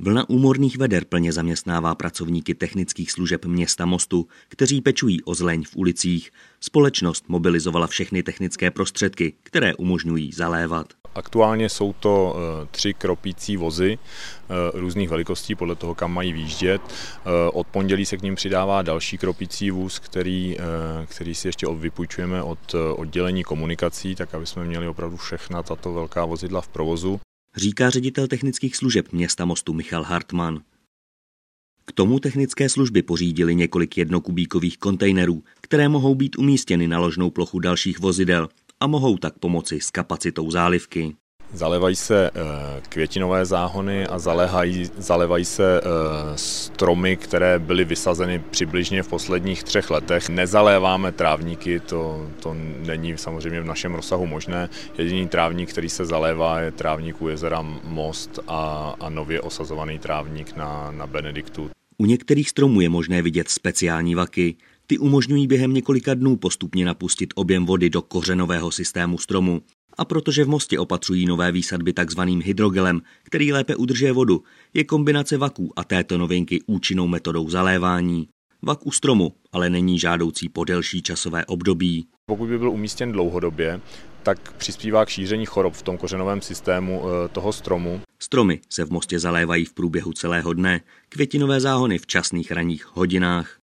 Vlna úmorných veder plně zaměstnává pracovníky technických služeb města Mostu, kteří pečují o zeleň v ulicích. Společnost mobilizovala všechny technické prostředky, které umožňují zalévat. Aktuálně jsou to eh, tři kropící vozy eh, různých velikostí podle toho, kam mají výjíždět. Eh, od pondělí se k ním přidává další kropící vůz, který, který si ještě vypůjčujeme od oddělení komunikací, tak aby jsme měli opravdu všechna tato velká vozidla v provozu říká ředitel technických služeb města Mostu Michal Hartmann. K tomu technické služby pořídili několik jednokubíkových kontejnerů, které mohou být umístěny na ložnou plochu dalších vozidel a mohou tak pomoci s kapacitou zálivky. Zalevají se eh, květinové záhony a zalehají, zalevají se eh, stromy, které byly vysazeny přibližně v posledních třech letech. Nezaléváme trávníky, to, to není samozřejmě v našem rozsahu možné. Jediný trávník, který se zalévá, je trávník u jezera Most a, a nově osazovaný trávník na, na Benediktu. U některých stromů je možné vidět speciální vaky. Ty umožňují během několika dnů postupně napustit objem vody do kořenového systému stromu. A protože v Mostě opatřují nové výsadby takzvaným hydrogelem, který lépe udržuje vodu, je kombinace vaků a této novinky účinnou metodou zalévání. Vak u stromu ale není žádoucí po delší časové období. Pokud by byl umístěn dlouhodobě, tak přispívá k šíření chorob v tom kořenovém systému eh, toho stromu. Stromy se v Mostě zalévají v průběhu celého dne, květinové záhony v časných ranních hodinách.